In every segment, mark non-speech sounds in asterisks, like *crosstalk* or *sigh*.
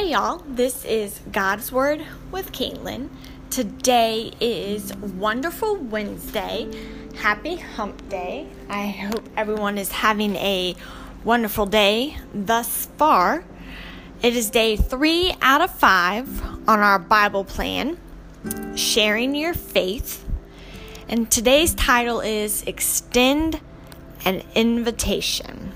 Hey y'all, this is God's Word with Caitlin. Today is Wonderful Wednesday. Happy Hump Day. I hope everyone is having a wonderful day thus far. It is day three out of five on our Bible plan, Sharing Your Faith. And today's title is Extend an Invitation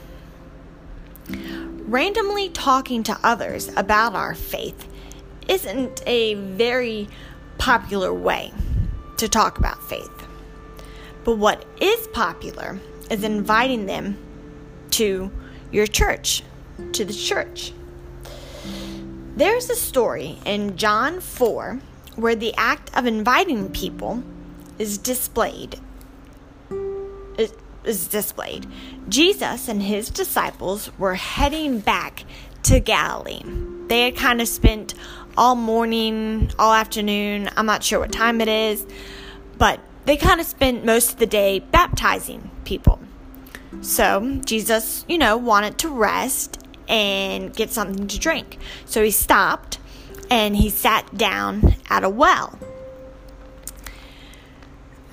randomly talking to others about our faith isn't a very popular way to talk about faith. But what is popular is inviting them to your church, to the church. There's a story in John 4 where the act of inviting people is displayed is displayed. Jesus and his disciples were heading back to Galilee. They had kind of spent all morning, all afternoon, I'm not sure what time it is, but they kind of spent most of the day baptizing people. So Jesus, you know, wanted to rest and get something to drink. So he stopped and he sat down at a well.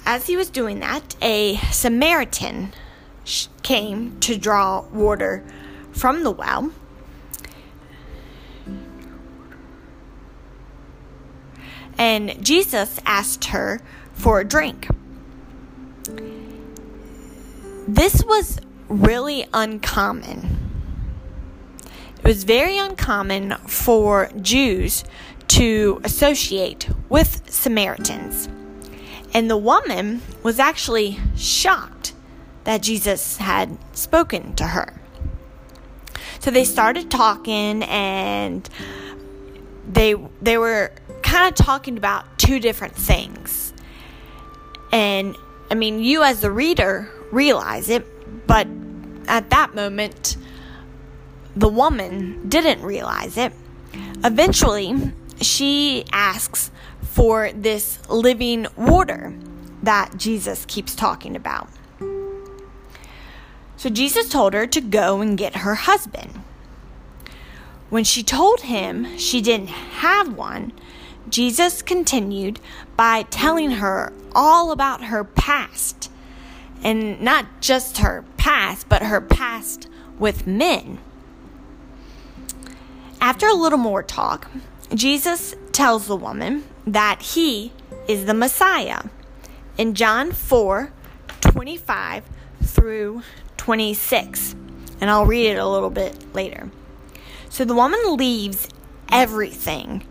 As he was doing that, a Samaritan came to draw water from the well. And Jesus asked her for a drink. This was really uncommon. It was very uncommon for Jews to associate with Samaritans. And the woman was actually shocked that Jesus had spoken to her. So they started talking and they they were kind of talking about two different things. And I mean, you as the reader realize it, but at that moment the woman didn't realize it. Eventually, she asks for this living water that Jesus keeps talking about. So Jesus told her to go and get her husband. When she told him she didn't have one, Jesus continued by telling her all about her past. And not just her past, but her past with men. After a little more talk, Jesus tells the woman that he is the Messiah. In John 4 25 through 26, and I'll read it a little bit later. So the woman leaves everything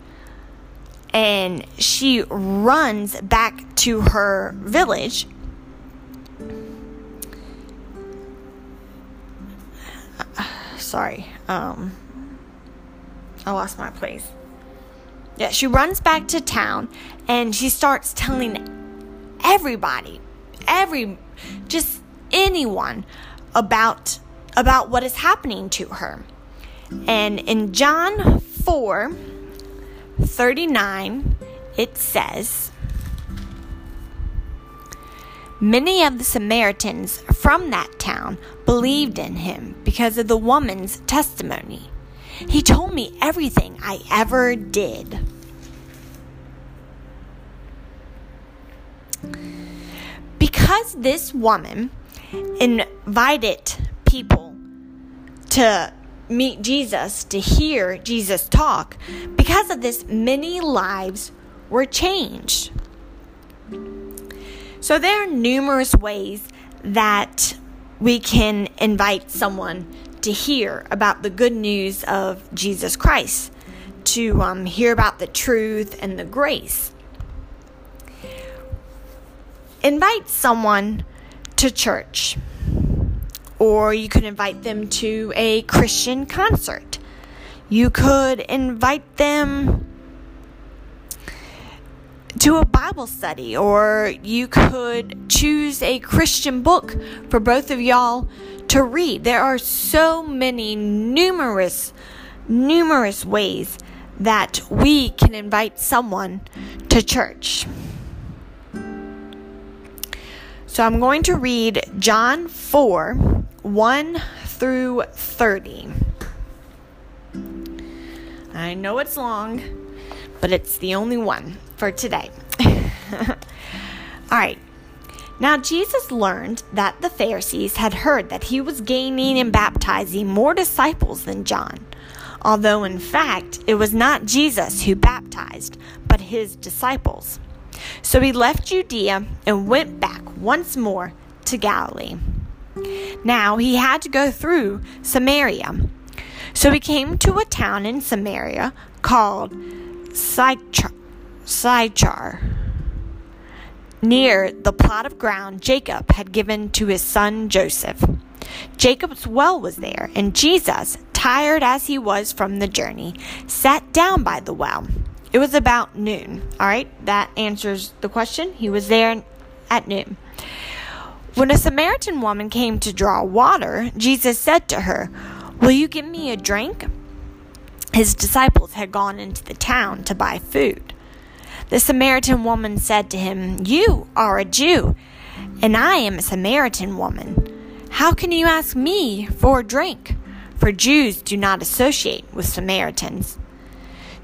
and she runs back to her village. *sighs* Sorry, um, I lost my place. Yeah, she runs back to town and she starts telling everybody, every, just anyone about about what is happening to her. And in John 4 39, it says, Many of the Samaritans from that town believed in him because of the woman's testimony. He told me everything I ever did. Because this woman invited people to meet Jesus, to hear Jesus talk, because of this, many lives were changed. So there are numerous ways that we can invite someone to hear about the good news of Jesus Christ, to um, hear about the truth and the grace. Invite someone to church, or you could invite them to a Christian concert. You could invite them to a Bible study, or you could choose a Christian book for both of y'all to read. There are so many numerous, numerous ways that we can invite someone to church. So I'm going to read John 4 1 through 30. I know it's long, but it's the only one for today. *laughs* All right. Now, Jesus learned that the Pharisees had heard that he was gaining and baptizing more disciples than John, although in fact it was not Jesus who baptized, but his disciples. So he left Judea and went back once more to Galilee. Now he had to go through Samaria. So he came to a town in Samaria called Sychar, near the plot of ground Jacob had given to his son Joseph. Jacob's well was there, and Jesus, tired as he was from the journey, sat down by the well. It was about noon. All right, that answers the question. He was there at noon. When a Samaritan woman came to draw water, Jesus said to her, Will you give me a drink? His disciples had gone into the town to buy food. The Samaritan woman said to him, You are a Jew, and I am a Samaritan woman. How can you ask me for a drink? For Jews do not associate with Samaritans.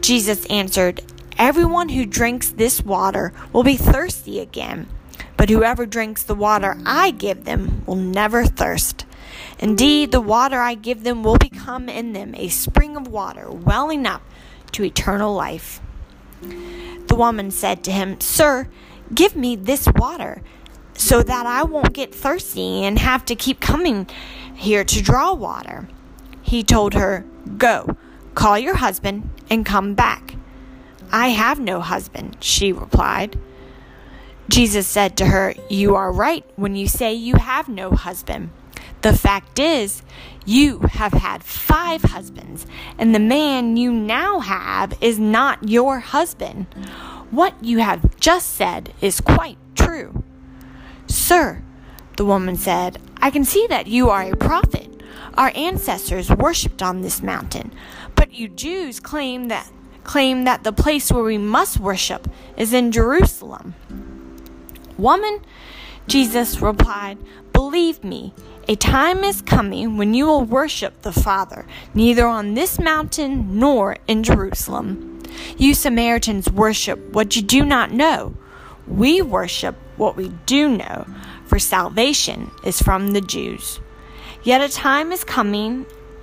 Jesus answered, Everyone who drinks this water will be thirsty again, but whoever drinks the water I give them will never thirst. Indeed, the water I give them will become in them a spring of water welling up to eternal life. The woman said to him, Sir, give me this water so that I won't get thirsty and have to keep coming here to draw water. He told her, Go, call your husband and come back. I have no husband, she replied. Jesus said to her, You are right when you say you have no husband. The fact is, you have had five husbands, and the man you now have is not your husband. What you have just said is quite true. Sir, the woman said, I can see that you are a prophet. Our ancestors worshipped on this mountain, but you Jews claim that claim that the place where we must worship is in Jerusalem. Woman, Jesus replied, Believe me, a time is coming when you will worship the Father, neither on this mountain nor in Jerusalem. You Samaritans worship what you do not know. We worship what we do know, for salvation is from the Jews. Yet a time is coming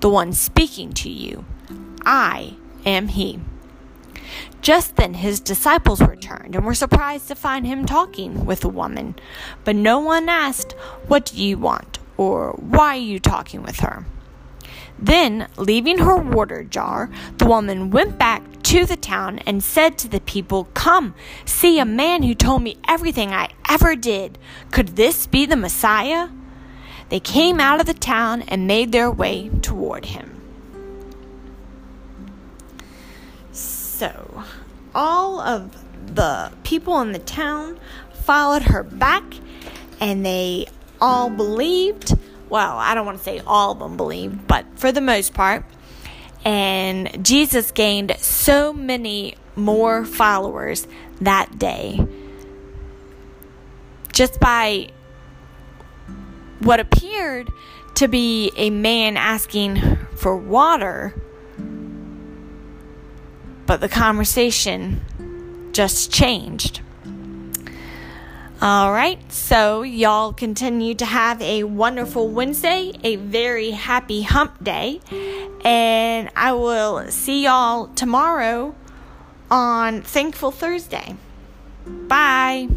the one speaking to you, I am he. Just then his disciples returned and were surprised to find him talking with a woman. But no one asked, What do you want? or Why are you talking with her? Then, leaving her water jar, the woman went back to the town and said to the people, Come, see a man who told me everything I ever did. Could this be the Messiah? They came out of the town and made their way toward him. So, all of the people in the town followed her back and they all believed. Well, I don't want to say all of them believed, but for the most part. And Jesus gained so many more followers that day just by what appeared to be a man asking for water. But the conversation just changed. All right, so y'all continue to have a wonderful Wednesday, a very happy hump day, and I will see y'all tomorrow on Thankful Thursday. Bye.